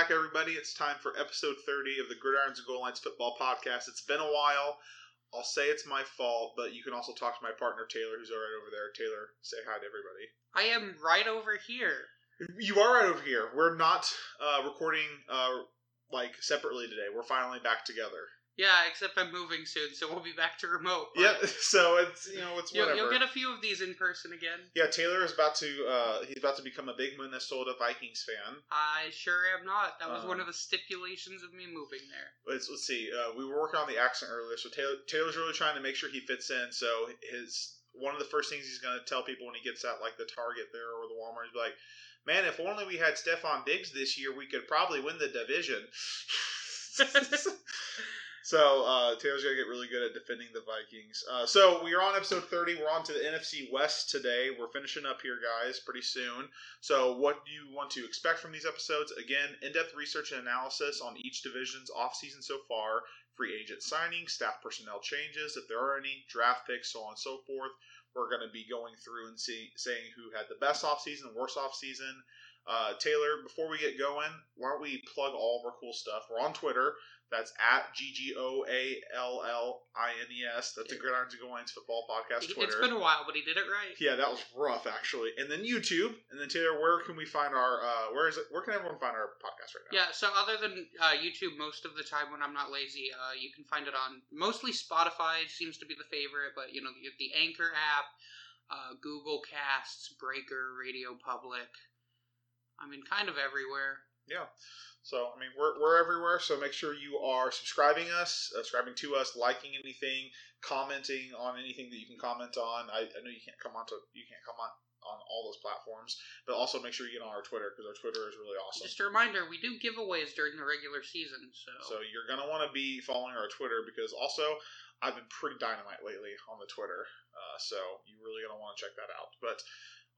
Back, everybody. It's time for episode 30 of the Gridirons and Goal Lines Football Podcast. It's been a while. I'll say it's my fault, but you can also talk to my partner, Taylor, who's right over there. Taylor, say hi to everybody. I am right over here. You are right over here. We're not uh, recording uh, like separately today. We're finally back together. Yeah, except I'm moving soon, so we'll be back to remote. but Yeah, so it's you know it's whatever. you'll get a few of these in person again. yeah, Taylor is about to uh, he's about to become a big Minnesota Vikings fan. I sure am not. That was Um, one of the stipulations of me moving there. Let's let's see. Uh, we were working on the accent earlier, so Taylor Taylor's really trying to make sure he fits in. So his one of the first things he's going to tell people when he gets at like the Target there or the Walmart is like, "Man, if only we had Stefon Diggs this year, we could probably win the division." so uh, Taylor's to get really good at defending the Vikings. Uh, so we are on episode thirty. We're on to the NFC West today. We're finishing up here, guys, pretty soon. So, what do you want to expect from these episodes? Again, in depth research and analysis on each division's offseason so far, free agent signings, staff personnel changes, if there are any, draft picks, so on and so forth. We're going to be going through and see, saying who had the best offseason, worst offseason. Uh, Taylor, before we get going, why don't we plug all of our cool stuff? We're on Twitter. That's at G G O A L L I N E S. That's the Gridirons Goal Lines Football Podcast Twitter. It's been a while, but he did it right. Yeah, that was rough actually. And then YouTube, and then Taylor, where can we find our? Uh, where is it? Where can everyone find our podcast right now? Yeah, so other than uh, YouTube, most of the time when I'm not lazy, uh, you can find it on mostly Spotify seems to be the favorite, but you know the, the Anchor app, uh, Google Casts, Breaker, Radio Public. I mean, kind of everywhere. So I mean, we're we're everywhere. So make sure you are subscribing us, uh, subscribing to us, liking anything, commenting on anything that you can comment on. I, I know you can't come on to you can't comment on all those platforms, but also make sure you get on our Twitter because our Twitter is really awesome. Just a reminder, we do giveaways during the regular season, so, So you're gonna want to be following our Twitter because also I've been pretty dynamite lately on the Twitter. Uh, so you're really gonna want to check that out. But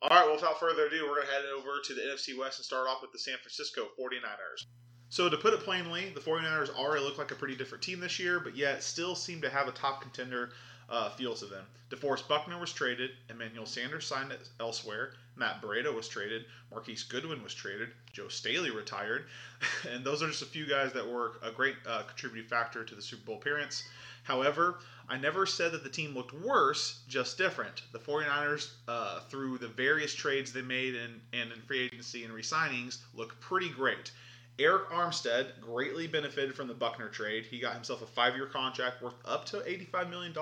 all right, well, without further ado, we're gonna head over to the NFC West and start off with the San Francisco 49ers. So to put it plainly, the 49ers already look like a pretty different team this year, but yet still seem to have a top contender uh, feel to them. DeForest Buckner was traded, Emmanuel Sanders signed elsewhere, Matt Breida was traded, Marquise Goodwin was traded, Joe Staley retired, and those are just a few guys that were a great uh, contributing factor to the Super Bowl appearance. However, I never said that the team looked worse, just different. The 49ers, uh, through the various trades they made and, and in free agency and re-signings, look pretty great. Arik Armstead greatly benefited from the Buckner trade. He got himself a five-year contract worth up to $85 million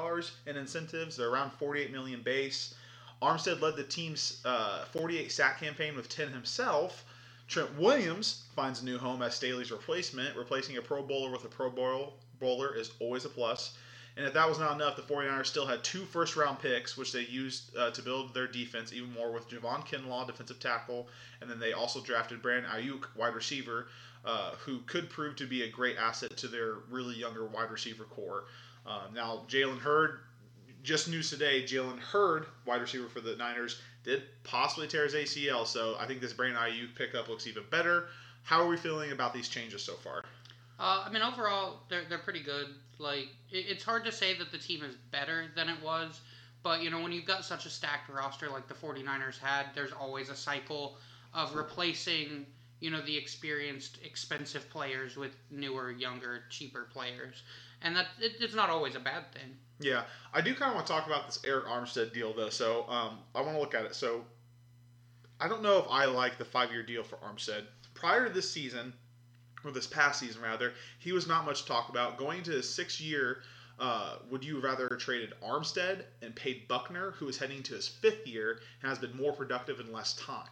in incentives. Around 48 million base. Armstead led the team's uh, 48 sack campaign with 10 himself. Trent Williams finds a new home as Staley's replacement. Replacing a Pro Bowler with a Pro Bowl bowler is always a plus. And if that was not enough, the 49ers still had two first round picks, which they used uh, to build their defense even more with Javon Kinlaw, defensive tackle, and then they also drafted Brandon Aiyuk, wide receiver, uh, who could prove to be a great asset to their really younger wide receiver corps. Uh, now, Jalen Hurd, just news today, Jalen Hurd, wide receiver for the Niners, did possibly tear his ACL, so I think this Brandon Aiyuk pickup looks even better. How are we feeling about these changes so far? Uh, I mean, overall, they're they're pretty good. Like, it, it's hard to say that the team is better than it was, but you know, when you've got such a stacked roster like the 49ers had, there's always a cycle of replacing, you know, the experienced, expensive players with newer, younger, cheaper players, and that it, it's not always a bad thing. Yeah, I do kind of want to talk about this Arik Armstead deal though. So um, I want to look at it. So I don't know if I like the five-year deal for Armstead. Prior to this season, or this past season rather, he was not much talk about going to his sixth year, Uh, would you rather traded Armstead and paid Buckner, who is heading to his fifth year and has been more productive in less time?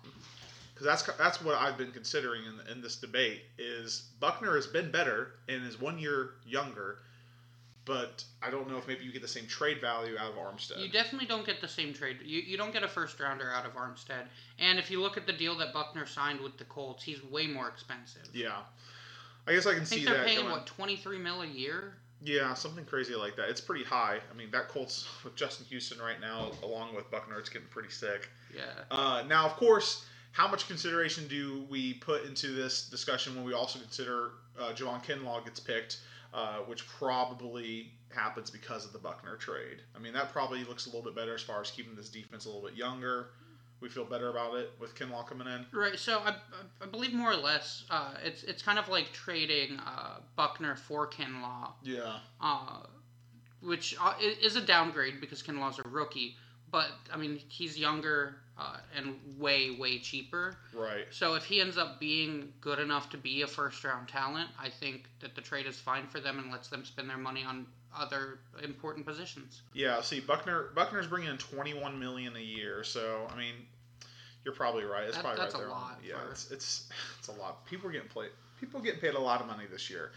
Because that's that's what I've been considering in, in this debate. Is Buckner has been better and is one year younger, but I don't know if maybe you get the same trade value out of Armstead. You definitely don't get the same trade. You, you don't get a first rounder out of Armstead. And if you look at the deal that Buckner signed with the Colts, he's way more expensive. yeah, I guess I can I think see they're that. paying going- what twenty three mil a year. Yeah, something crazy like that. It's pretty high. I mean, that Colts with Justin Houston right now, along with Buckner, it's getting pretty sick. Yeah. Uh, now, of course, how much consideration do we put into this discussion when we also consider uh, Javon Kinlaw gets picked, uh, which probably happens because of the Buckner trade? I mean, that probably looks a little bit better as far as keeping this defense a little bit younger. We feel better about it with Kinlaw coming in. Right. So I, I believe more or less, uh, it's it's kind of like trading uh, Buckner for Kinlaw, Yeah. uh, which uh, is a downgrade because Kinlaw's a rookie. But I mean, he's younger uh, and way way cheaper. Right. So if he ends up being good enough to be a first round talent, I think that the trade is fine for them and lets them spend their money on other important positions. Yeah. See, Buckner Buckner's bringing in 21 million a year. So I mean, you're probably right. It's That- probably that's right a there. lot Yeah. for- It's, it's it's a lot. People are getting paid. People getting paid a lot of money this year.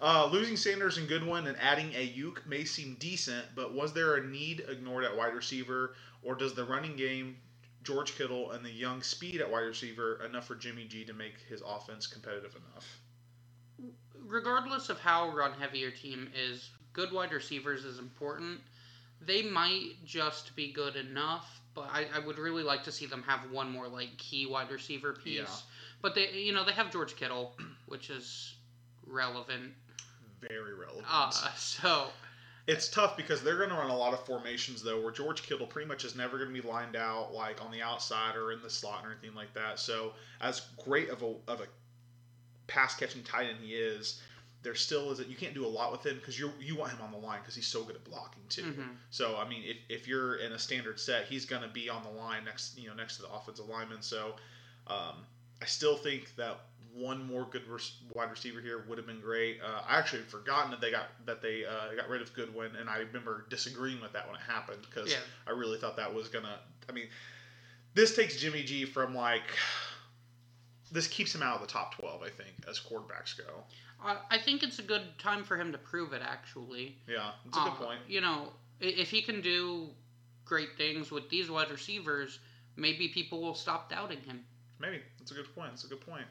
Uh, losing Sanders and Goodwin and adding Aiyuk may seem decent, but was there a need ignored at wide receiver, or does the running game, George Kittle and the young speed at wide receiver enough for Jimmy G to make his offense competitive enough? regardless of how run heavy your team is, good wide receivers is important. They might just be good enough, but I, I would really like to see them have one more like key wide receiver piece. Yeah. But they you know, they have George Kittle, which is relevant. Very relevant. Uh, so It's tough because they're going to run a lot of formations though, where George Kittle pretty much is never going to be lined out like on the outside or in the slot or anything like that. So as great of a of a pass catching tight end he is, there still isn't. You can't do a lot with him because you you want him on the line because he's so good at blocking too. mhm. So I mean, if, if you're in a standard set, he's going to be on the line next you know next to the offensive lineman. So um, I still think that one more good res- wide receiver here would have been great. Uh, I actually had forgotten that they got that they uh, got rid of Goodwin, and I remember disagreeing with that when it happened because Yeah. I really thought that was gonna. I mean, this takes Jimmy G from like. This keeps him out of the top twelve, I think, as quarterbacks go. I, I think it's a good time for him to prove it actually. Yeah, it's a good Uh, point. You know, if he can do great things with these wide receivers, maybe people will stop doubting him. Maybe that's a good point. That's a good point.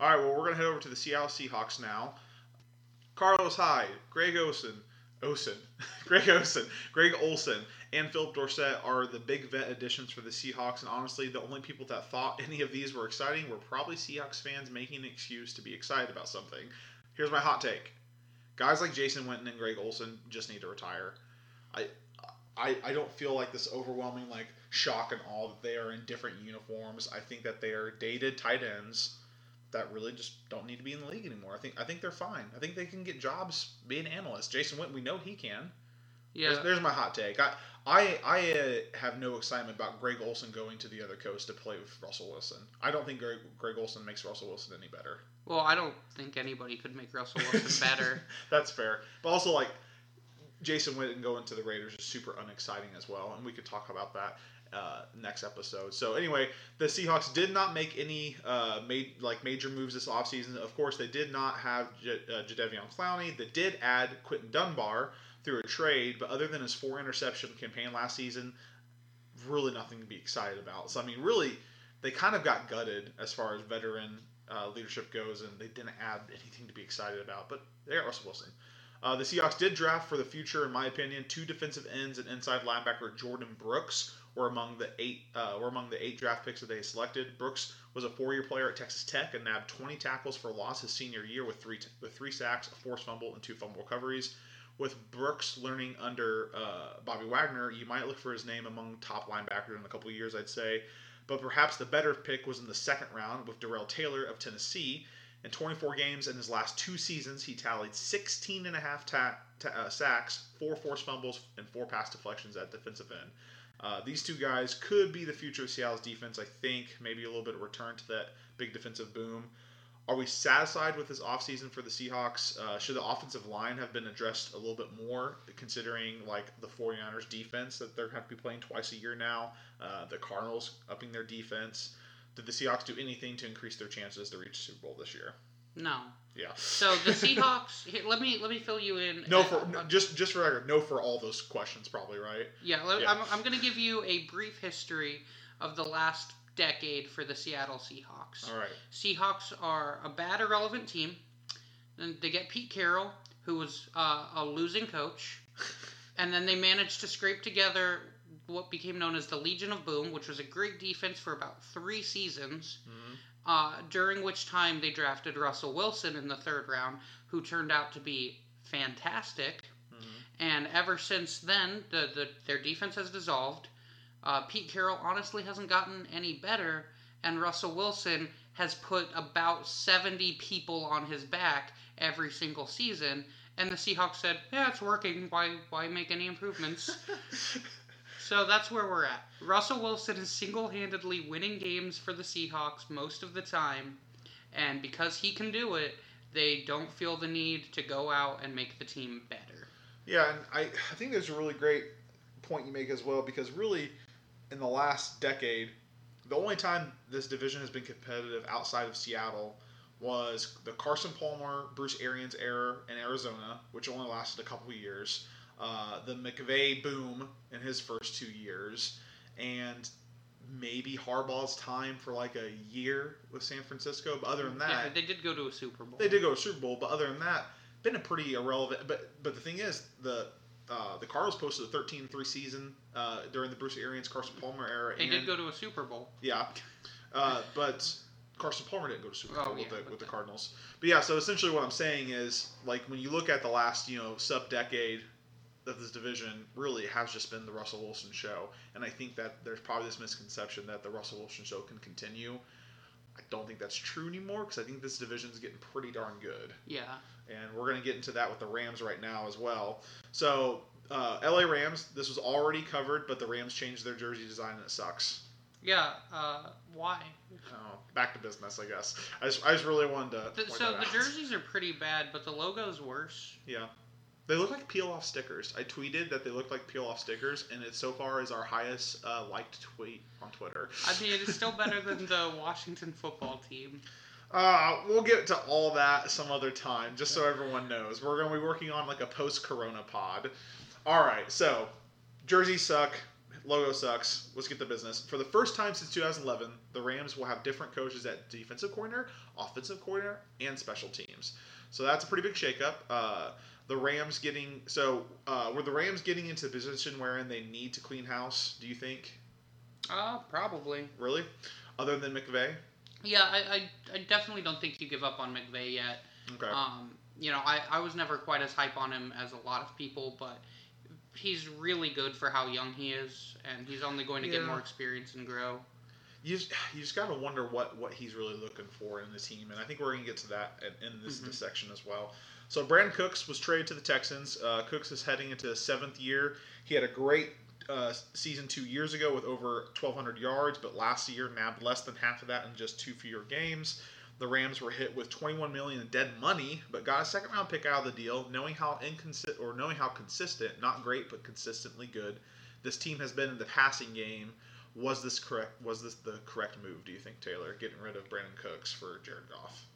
All right, well, we're gonna head over to the Seattle Seahawks now. Carlos Hyde, Greg Olsen, Olsen, Greg Olsen, Greg Olsen, and Phillip Dorsett are the big vet additions for the Seahawks. And honestly, the only people that thought any of these were exciting were probably Seahawks fans making an excuse to be excited about something. Here's my hot take: guys like Jason Witten and Greg Olsen just need to retire. I, I, I don't feel like this overwhelming like shock and awe that they are in different uniforms. I think that they are dated tight ends that really just don't need to be in the league anymore. I think I think they're fine. I think they can get jobs being analysts. Jason Witten, we know he can. Yeah. There's, there's my hot take. I I, I uh, have no excitement about Greg Olsen going to the other coast to play with Russell Wilson. I don't think Greg, Greg Olsen makes Russell Wilson any better. Well, I don't think anybody could make Russell Wilson better. That's fair. But also like Jason Witten going to the Raiders is super unexciting as well, and we could talk about that uh, next episode. So anyway, the Seahawks did not make any uh, made like major moves this offseason. Of course, they did not have J- uh, Jadeveon Clowney. They did add Quinton Dunbar through a trade, but other than his four interception campaign last season, really nothing to be excited about. So I mean, really, they kind of got gutted as far as veteran uh, leadership goes, and they didn't add anything to be excited about. But they got Russell Wilson. Uh, the Seahawks did draft for the future, in my opinion, two defensive ends and inside linebacker Jordyn Brooks were among the eight uh, were among the eight draft picks that they selected. Brooks was a four-year player at Texas Tech and nabbed 20 tackles for loss his senior year with three t- with three sacks, a forced fumble, and two fumble recoveries. With Brooks learning under uh, Bobby Wagner, you might look for his name among top linebackers in a couple years, I'd say. But perhaps the better pick was in the second round with Darrell Taylor of Tennessee. In 24 games in his last two seasons, he tallied 16 and a half ta- ta- uh, sacks, four forced fumbles, and four pass deflections at defensive end. Uh, these two guys could be the future of Seattle's defense, I think. Maybe a little bit of return to that big defensive boom. Are we satisfied with this offseason for the Seahawks? Uh, should the offensive line have been addressed a little bit more, considering like the 49ers defense that they're going to be playing twice a year now? Uh, the Cardinals upping their defense. Did the Seahawks do anything to increase their chances to reach Super Bowl this year? No. Yeah. So the Seahawks. here, let me let me fill you in. No for uh, just just for record, no for all those questions, probably right. Yeah, let, Yeah. I'm, I'm going to give you a brief history of the last decade for the Seattle Seahawks. All right. Seahawks are a bad, irrelevant team. Then they get Pete Carroll, who was uh, a losing coach, and then they managed to scrape together what became known as the Legion of Boom, which was a great defense for about three seasons. Mhm. Uh, during which time they drafted Russell Wilson in the third round, who turned out to be fantastic. Mhm. And ever since then, the, the their defense has dissolved. Uh, Pete Carroll honestly hasn't gotten any better, and Russell Wilson has put about 70 people on his back every single season. And the Seahawks said, "Yeah, it's working. Why, why make any improvements?" so that's where we're at. Russell Wilson is single-handedly winning games for the Seahawks most of the time, and because he can do it, they don't feel the need to go out and make the team better. Yeah, and I, I think there's a really great point you make as well because really, in the last decade, the only time this division has been competitive outside of Seattle was the Carson Palmer, Bruce Arians era in Arizona, which only lasted a couple years. Uh, the McVay boom in his first two years, and maybe Harbaugh's time for like a year with San Francisco. But other than that, yeah, they did go to a Super Bowl. they did go to a Super Bowl. But other than that, been a pretty irrelevant. But but the thing is, the uh, the Cardinals posted a 13-3 season uh, during the Bruce Arians, Carson Palmer era. They and, did go to a Super Bowl. Yeah, uh, but Carson Palmer didn't go to Super Bowl Oh, with, yeah, the, with the the- Cardinals. But yeah, so essentially what I'm saying is, like, when you look at the last, you know, sub decade of this division, really has just been the Russell Wilson show. And I think that there's probably this misconception that the Russell Wilson show can continue. I don't think that's true anymore because I think this division is getting pretty darn good. Yeah. And we're going to get into that with the Rams right now as well. So, uh, LA Rams, this was already covered, but the Rams changed their jersey design and it sucks. Yeah. Uh, why? Oh, back to business, I guess. I just, I just really wanted to. The, so the out. jerseys are pretty bad, but the logo's worse. Yeah. They look like peel off stickers. I tweeted that they look like peel off stickers, and it so far is our highest uh, liked tweet on Twitter. I mean, it's still better than the Washington football team. Uh, we'll get to all that some other time, just so everyone knows. We're going to be working on like a post Corona pod. All right, so jerseys suck, logo sucks. Let's get the business. For the first time since 2011, the Rams will have different coaches at defensive coordinator, offensive coordinator, and special teams. So that's a pretty big shakeup. Uh, the Rams getting so uh, were the Rams getting into the position wherein they need to clean house? Do you think? Uh, probably. Really, other than McVay? Yeah, I, I, I definitely don't think you give up on McVay yet. Okay. Um, you know, I, I was never quite as hype on him as a lot of people, but he's really good for how young he is, and he's only going to get more experience and grow. you just, you just got to wonder what, what he's really looking for in the team, and I think we're going to get to that in, in this, Mhm. this section as well. So Brandin Cooks was traded to the Texans. Uh, Cooks is heading into his seventh year. He had a great uh, season two years ago with over 1,200 yards, but last year nabbed less than half of that in just two fewer games. The Rams were hit with 21 million in dead money, but got a second round pick out of the deal, knowing how inconsistent or knowing how consistent, not great, but consistently good, this team has been in the passing game. Was this correct? Was this the correct move? Do you think Taylor getting rid of Brandin Cooks for Jared Goff?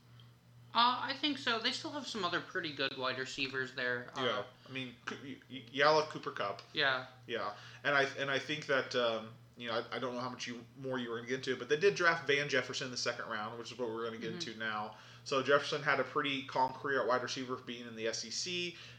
Uh, I think so. They still have some other pretty good wide receivers there. Uh, yeah, I mean, Coo- you, you, you Cooper Kupp. Yeah. Yeah, and I and I think that um, you know I, I don't know how much you more you were going to get into but they did draft Van Jefferson in the second round, which is what we're going to get Mhm. into now. So Jefferson had a pretty calm career at wide receiver being in the SEC.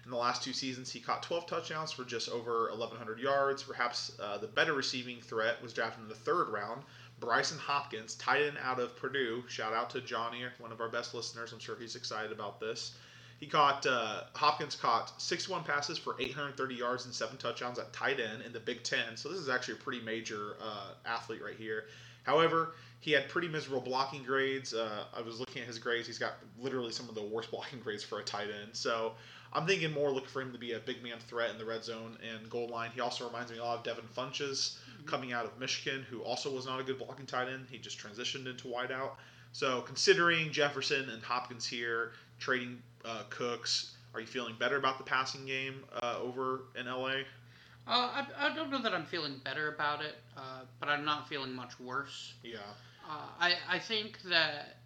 In the last two seasons, he caught 12 touchdowns for just over 1,100 yards. Perhaps uh, the better receiving threat was drafted in the third round. Brycen Hopkins, tight end out of Purdue. Shout out to Johnny, one of our best listeners. I'm sure he's excited about this. He caught uh, Hopkins caught 61 passes for 830 yards and seven touchdowns at tight end in the Big Ten. So this is actually a pretty major uh, athlete right here. However, he had pretty miserable blocking grades. Uh, I was looking at his grades. He's got literally some of the worst blocking grades for a tight end. So I'm thinking more looking for him to be a big man threat in the red zone and goal line. He also reminds me a lot of Devin Funchess coming out of Michigan, who also was not a good blocking tight end. He just transitioned into wideout. So considering Jefferson and Hopkins here, trading uh, Cooks, are you feeling better about the passing game uh, over in LA? Uh, I, I don't know that I'm feeling better about it, uh, but I'm not feeling much worse. Yeah. Uh, I, I think that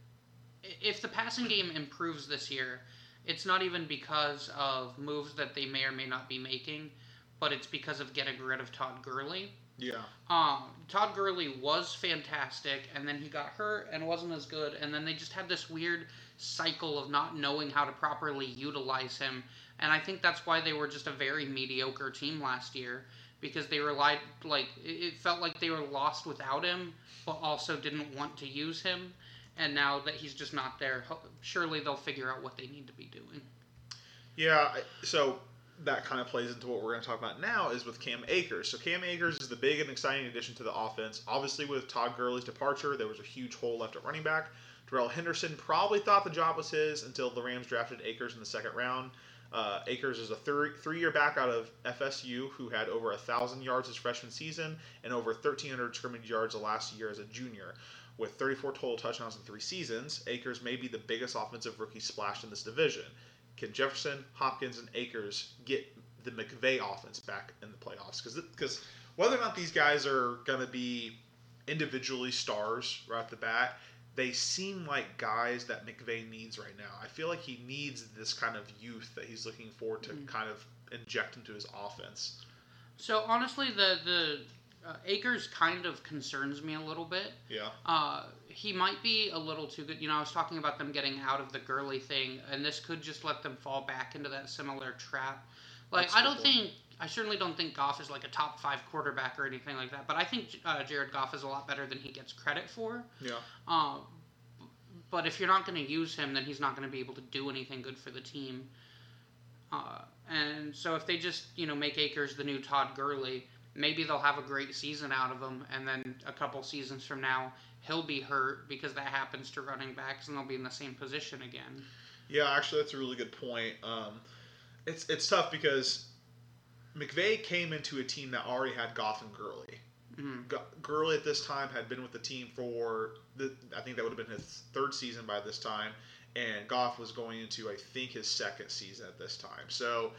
if the passing game improves this year, it's not even because of moves that they may or may not be making, but it's because of getting rid of Todd Gurley. Yeah. Um, Todd Gurley was fantastic, and then he got hurt and wasn't as good, and then they just had this weird cycle of not knowing how to properly utilize him. And I think that's why they were just a very mediocre team last year because they relied like it it felt like they were lost without him, but also didn't want to use him. And now that he's just not there, surely they'll figure out what they need to be doing. Yeah. So that kind of plays into what we're going to talk about now is with Cam Akers. So Cam Akers is the big and exciting addition to the offense. Obviously, with Todd Gurley's departure, there was a huge hole left at running back. Darrell Henderson probably thought the job was his until the Rams drafted Akers in the second round. Uh, Akers is a thir- three-year back out of FSU who had over a thousand yards his freshman season and over 1,300 scrimmage yards the last year as a junior. With 34 total touchdowns in three seasons, Akers may be the biggest offensive rookie splashed in this division. Can Jefferson, Hopkins, and Akers get the McVay offense back in the playoffs? Because whether or not these guys are going to be individually stars right at the bat, they seem like guys that McVay needs right now. I feel like he needs this kind of youth that he's looking for to mm. kind of inject into his offense. So honestly, the the uh, Akers kind of concerns me a little bit. Yeah. Uh, he might be a little too good. You know, I was talking about them getting out of the Gurley thing, and this could just let them fall back into that similar trap. Like That's I don't think I certainly don't think Goff is like a top five quarterback or anything like that. But I think uh, Jared Goff is a lot better than he gets credit for. Yeah. Um, but if you're not going to use him, then he's not going to be able to do anything good for the team. Uh, and so if they just you know make Akers the new Todd Gurley, maybe they'll have a great season out of him, and then a couple seasons from now he'll be hurt because that happens to running backs, and they'll be in the same position again. Yeah, actually, that's a really good point. Um, it's it's tough because McVay came into a team that already had Goff and Gurley. Mm-hmm. Gurley at this time had been with the team for the, I think that would have been his third season by this time, and Goff was going into I think his second season at this time. So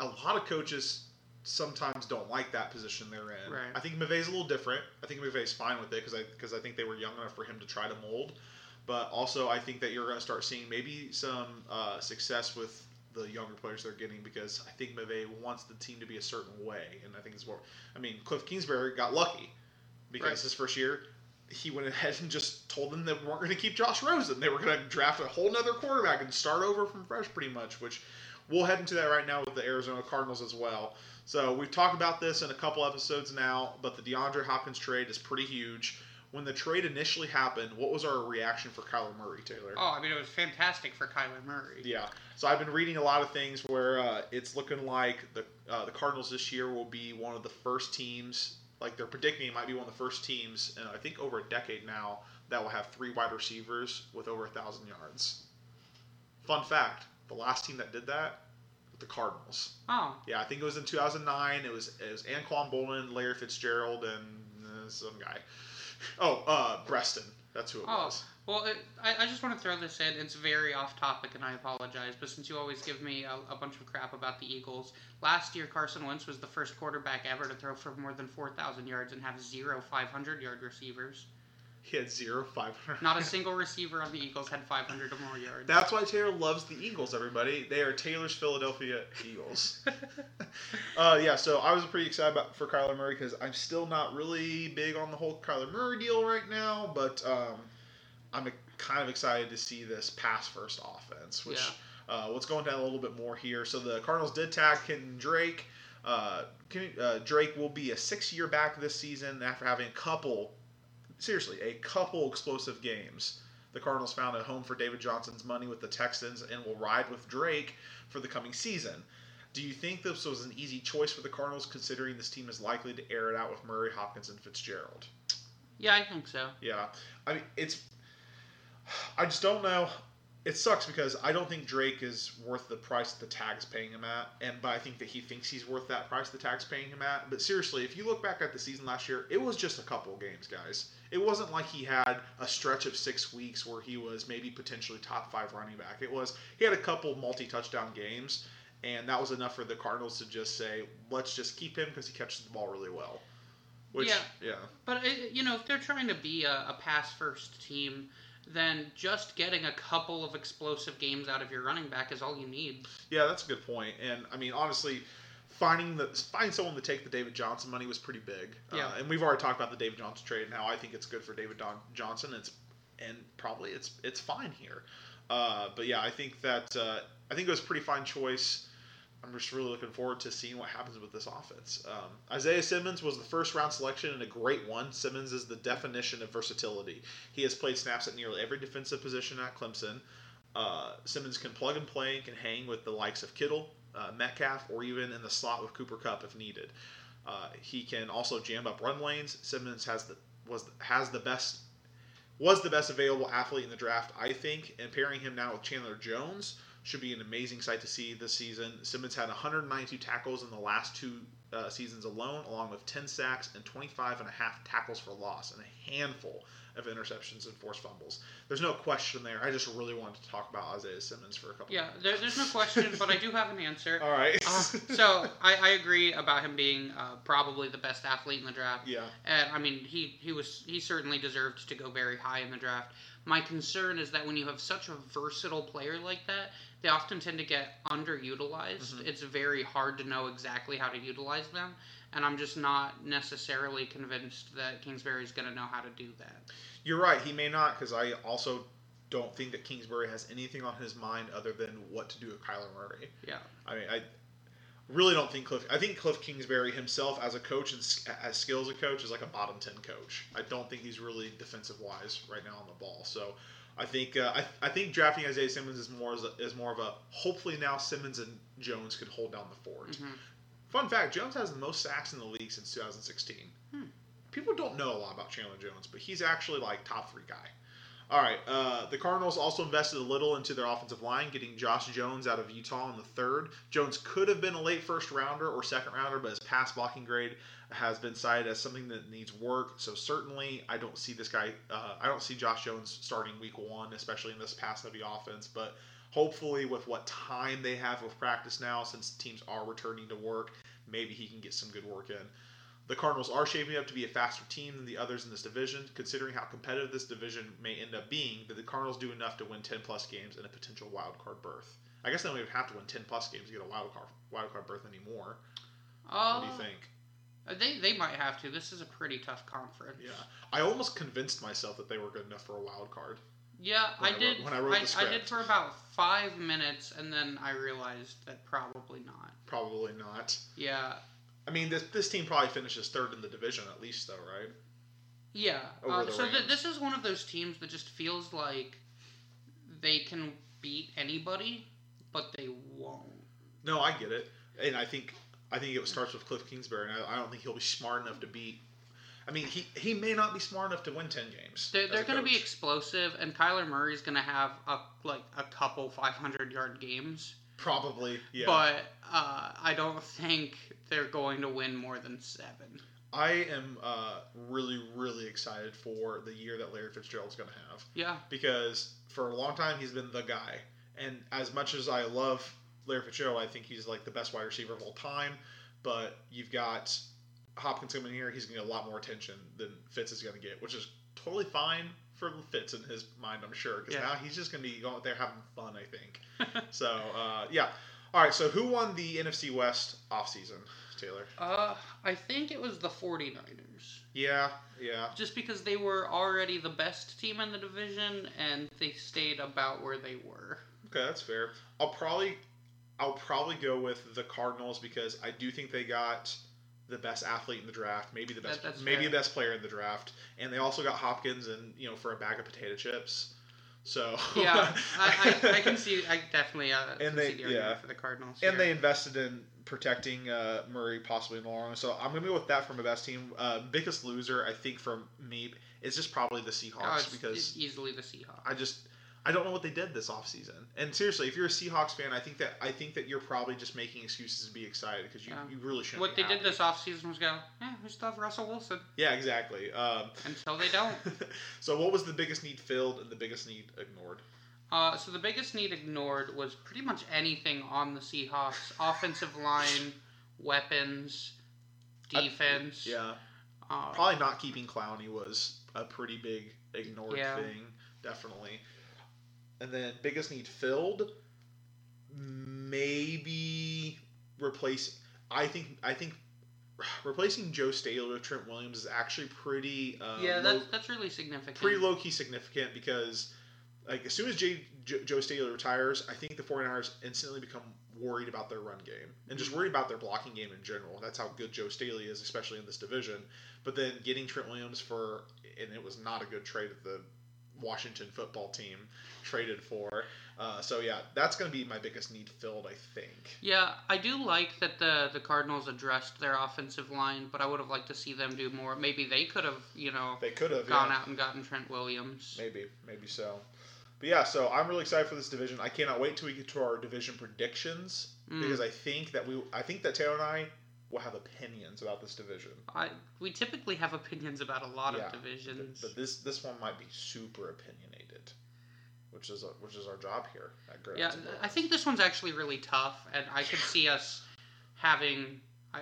a lot of coaches sometimes don't like that position they're in. Right. I think McVay's a little different. I think McVay's fine with it because I because I think they were young enough for him to try to mold. But also, I think that you're going to start seeing maybe some uh, success with the younger players they're getting because I think McVay wants the team to be a certain way, and I think it's more. I mean, Cliff Kingsbury got lucky because right. his first year he went ahead and just told them that we weren't going to keep Josh Rosen. They were going to draft a whole nother quarterback and start over from fresh, pretty much. Which we'll head into that right now with the Arizona Cardinals as well. So we've talked about this in a couple episodes now, but the DeAndre Hopkins trade is pretty huge when the trade initially happened, what was our reaction for Kyler Murray, Taylor? Oh, I mean, it was fantastic for Kyler Murray. Yeah. So I've been reading a lot of things where uh, it's looking like the uh, the Cardinals this year will be one of the first teams, like they're predicting it might be one of the first teams, and I think over a decade now, that will have three wide receivers with over a thousand yards. Fun fact: the last team that did that the Cardinals. Oh. Yeah, I think it was in 2009. It was it was Anquan Boldin, Larry Fitzgerald, and uh, some guy. Oh, uh, Breaston. That's who it oh, was. Well, it, I, I just want to throw this in. It's very off topic, and I apologize. But since you always give me a, a, bunch of crap about the Eagles, last year Carson Wentz was the first quarterback ever to throw for more than 4,000 yards and have zero 500 yard receivers. He had zero 500. Not a single receiver on the Eagles had 500 or more yards. That's why Taylor loves the Eagles, everybody. They are Taylor's Philadelphia Eagles. uh, yeah, so I was pretty excited about, for Kyler Murray because I'm still not really big on the whole Kyler Murray deal right now, but um, I'm kind of excited to see this pass first offense, which yeah. uh, let's go into that a little bit more here. So the Cardinals did tag Ken Drake. Uh, uh, Drake will be a six year back this season after having a couple seriously, a couple explosive games. The Cardinals found a home for David Johnson's money with the Texans and will ride with Drake for the coming season. Do you think this was an easy choice for the Cardinals, considering this team is likely to air it out with Murray, Hopkins, and Fitzgerald? Yeah, I think so. Yeah, I mean it's. I just don't know it sucks because I don't think Drake is worth the price the tag's paying him at, and but I think that he thinks he's worth that price the tag's paying him at. But seriously, if you look back at the season last year, it was just a couple of games, guys. It wasn't like he had a stretch of six weeks where he was maybe potentially top five running back. It was he had a couple multi-touchdown games, and that was enough for the Cardinals to just say, let's just keep him because he catches the ball really well. Which, yeah, yeah. But it, you know, if they're trying to be a, a pass-first team then just getting a couple of explosive games out of your running back is all you need. Yeah, that's a good point. And I mean, honestly, finding the finding someone to take the David Johnson money was pretty big. Yeah. Uh, and we've already talked about the David Johnson trade and how I think it's good for David Don- Johnson. It's and probably it's it's fine here. Uh, but yeah, I think that uh, I think it was a pretty fine choice. I'm just really looking forward to seeing what happens with this offense. Um, Isaiah Simmons was the first round selection and a great one. Simmons is the definition of versatility. He has played snaps at nearly every defensive position at Clemson. Uh, Simmons can plug and play and can hang with the likes of Kittle, uh, Metcalf or even in the slot with Cooper Kupp if needed. Uh, he can also jam up run lanes. Simmons has the was has the best was the best available athlete in the draft, I think, and pairing him now with Chandler Jones should be an amazing sight to see this season. Simmons had 192 tackles in the last two uh, seasons alone, along with 10 sacks and 25 and a half tackles for loss, and a handful of interceptions and forced fumbles. There's no question there. I just really wanted to talk about Isaiah Simmons for a couple. Yeah, there, there's no question, but I do have an answer. All right. Uh, so I, I agree about him being uh, probably the best athlete in the draft. yeah. And I mean, he, he was he certainly deserved to go very high in the draft. My concern is that when you have such a versatile player like that, they often tend to get underutilized. Mhm. It's very hard to know exactly how to utilize them, and I'm just not necessarily convinced that Kingsbury is going to know how to do that. You're right. He may not, because I also don't think that Kingsbury has anything on his mind other than what to do with Kyler Murray. Yeah. I mean, I really don't think Cliff. I think Cliff Kingsbury himself, as a coach and as skills a coach, is like a bottom ten coach. I don't think he's really defensive wise right now on the ball. So. I think uh, I, I think drafting Isaiah Simmons is more as a, is more of a hopefully now Simmons and Jones can hold down the fort. Mhm. Fun fact: Jones has the most sacks in the league since 2016. Hmm. People don't know a lot about Chandler Jones, but he's actually like top three guy. All right, uh, the Cardinals also invested a little into their offensive line, getting Josh Jones out of Utah in the third. Jones could have been a late first rounder or second rounder, but his pass blocking grade has been cited as something that needs work. So certainly, I don't see this guy. Uh, I don't see Josh Jones starting week one, especially in this pass-heavy offense. But hopefully, with what time they have with practice now, since teams are returning to work, maybe he can get some good work in. The Cardinals are shaping up to be a faster team than the others in this division, considering how competitive this division may end up being. But the Cardinals do enough to win 10 plus games and a potential wild card berth. I guess they don't even have to win 10 plus games to get a wild card wild card berth anymore. Uh, What do you think? They, they might have to. This is a pretty tough conference. Yeah, I almost convinced myself that they were good enough for a wild card. Yeah, I I wrote- did. when I wrote the I, did for about five minutes, and then I realized that probably not. Probably not. Yeah, I mean, this this team probably finishes third in the division at least, though, right? yeah. Uh, so th- this is one of those teams that just feels like they can beat anybody, but they won't. No, I get it, and I think I think it starts with Cliff Kingsbury, and I, I don't think he'll be smart enough to beat. I mean, he he may not be smart enough to win ten games. They're, they're going to be explosive, and Kyler Murray's going to have a like a couple 500 yard games. probably yeah. But uh, I don't think they're going to win more than seven. I am uh, really really excited for the year that Larry Fitzgerald's going to have. Yeah, because for a long time he's been the guy. And as much as I love Larry Fitzgerald, I think he's like the best wide receiver of all time. But you've got Hopkins coming here; he's going to get a lot more attention than Fitz is going to get, which is totally fine for Fitz in his mind, I'm sure, because Yeah. now he's just going to be going out there having fun. I think. so uh, yeah. All right. So who won the NFC West offseason, Taylor? uh, I think it was the 49ers. Yeah. Yeah. Just because they were already the best team in the division and they stayed about where they were. Okay, that's fair. I'll probably I'll probably go with the Cardinals because I do think they got the best athlete in the draft, maybe the best That- maybe fair. the best player in the draft, and they also got Hopkins and you know for a bag of potato chips. So Yeah, I, I, I can see. I definitely uh, And can they- see the argument yeah. for the Cardinals. and here. they invested in protecting uh, Murray possibly in the long run. So I'm gonna go with that for my best team. Uh, biggest loser I think from me is just probably the Seahawks Oh, because it's easily the Seahawks. I just I don't know what they did this offseason. And seriously, if you're a Seahawks fan, I think that I think that you're probably just making excuses to be excited because you, Yeah. you really shouldn't. What be they did happy. this offseason was go, eh, we still have Russell Wilson Yeah, exactly. Um, until they don't. so what was the biggest need filled and the biggest need ignored? Uh, so the biggest need ignored was pretty much anything on the Seahawks: offensive line, weapons, I- defense. Yeah, Uh, probably not keeping Clowney was a pretty big ignored Yeah. thing, definitely. And then biggest need filled, maybe replace. I think I think replacing Joe Staley with Trent Williams is actually pretty. Uh, yeah, low- that's that's really significant. pretty low key significant because like as soon as Jay, Joe, Joe Staley retires, I think the 49ers instantly become worried about their run game and just Mhm. worried about their blocking game in general. That's how good Joe Staley is, especially in this division. But then getting Trent Williams for and it was not a good trade at the Washington football team traded for. Uh, so yeah, that's going to be my biggest need filled, I think. Yeah, I do like that the the Cardinals addressed their offensive line, but I would have liked to see them do more. Maybe they could have, you know, They could have gone yeah. out and gotten Trent Williams. Maybe, maybe so. But yeah, so I'm really excited for this division. I cannot wait till we get to our division predictions Mm. because I think that we, I think that Taylor and I will have opinions about this division. I we typically have opinions about a lot Yeah, of divisions. But this this one might be super opinionated, which is which is our job here. Yeah, I think this one's actually really tough, and I could see us having. I,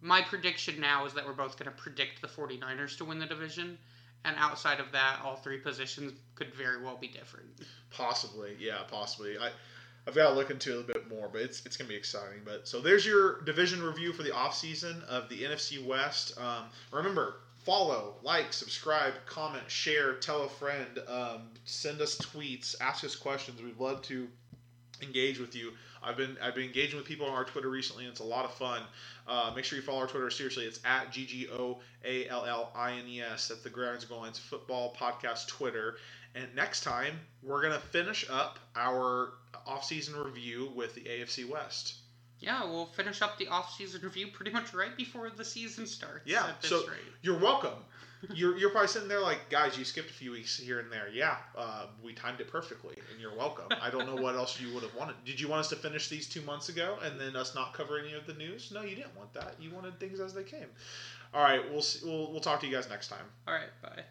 my prediction now is that we're both going to predict the 49ers to win the division, and outside of that, all three positions could very well be different. Possibly, yeah, possibly. I I've got to look into it a little bit more, but it's it's gonna be exciting. But so there's your division review for the offseason of the NFC West. Um, remember, follow, like, subscribe, comment, share, tell a friend, um, send us tweets, ask us questions. We'd love to engage with you. I've been I've been engaging with people on our Twitter recently, and it's a lot of fun. Uh, make sure you follow our Twitter. Seriously, it's at G G O A L L I N E S. That's the Grounds Goal Lines Football Podcast Twitter. And next time, we're gonna finish up our off-season review with the AFC West. Yeah, we'll finish up the off-season review pretty much right before the season starts. Yeah, at this so- rate. You're welcome. You're, you're probably sitting there like, guys, you skipped a few weeks here and there. Yeah, uh, we timed it perfectly, and you're welcome. I don't know what else you would have wanted. Did you want us to finish these two months ago and then us not cover any of the news? No, you didn't want that. You wanted things as they came. All right, we'll see, we'll we'll talk to you guys next time. All right, bye.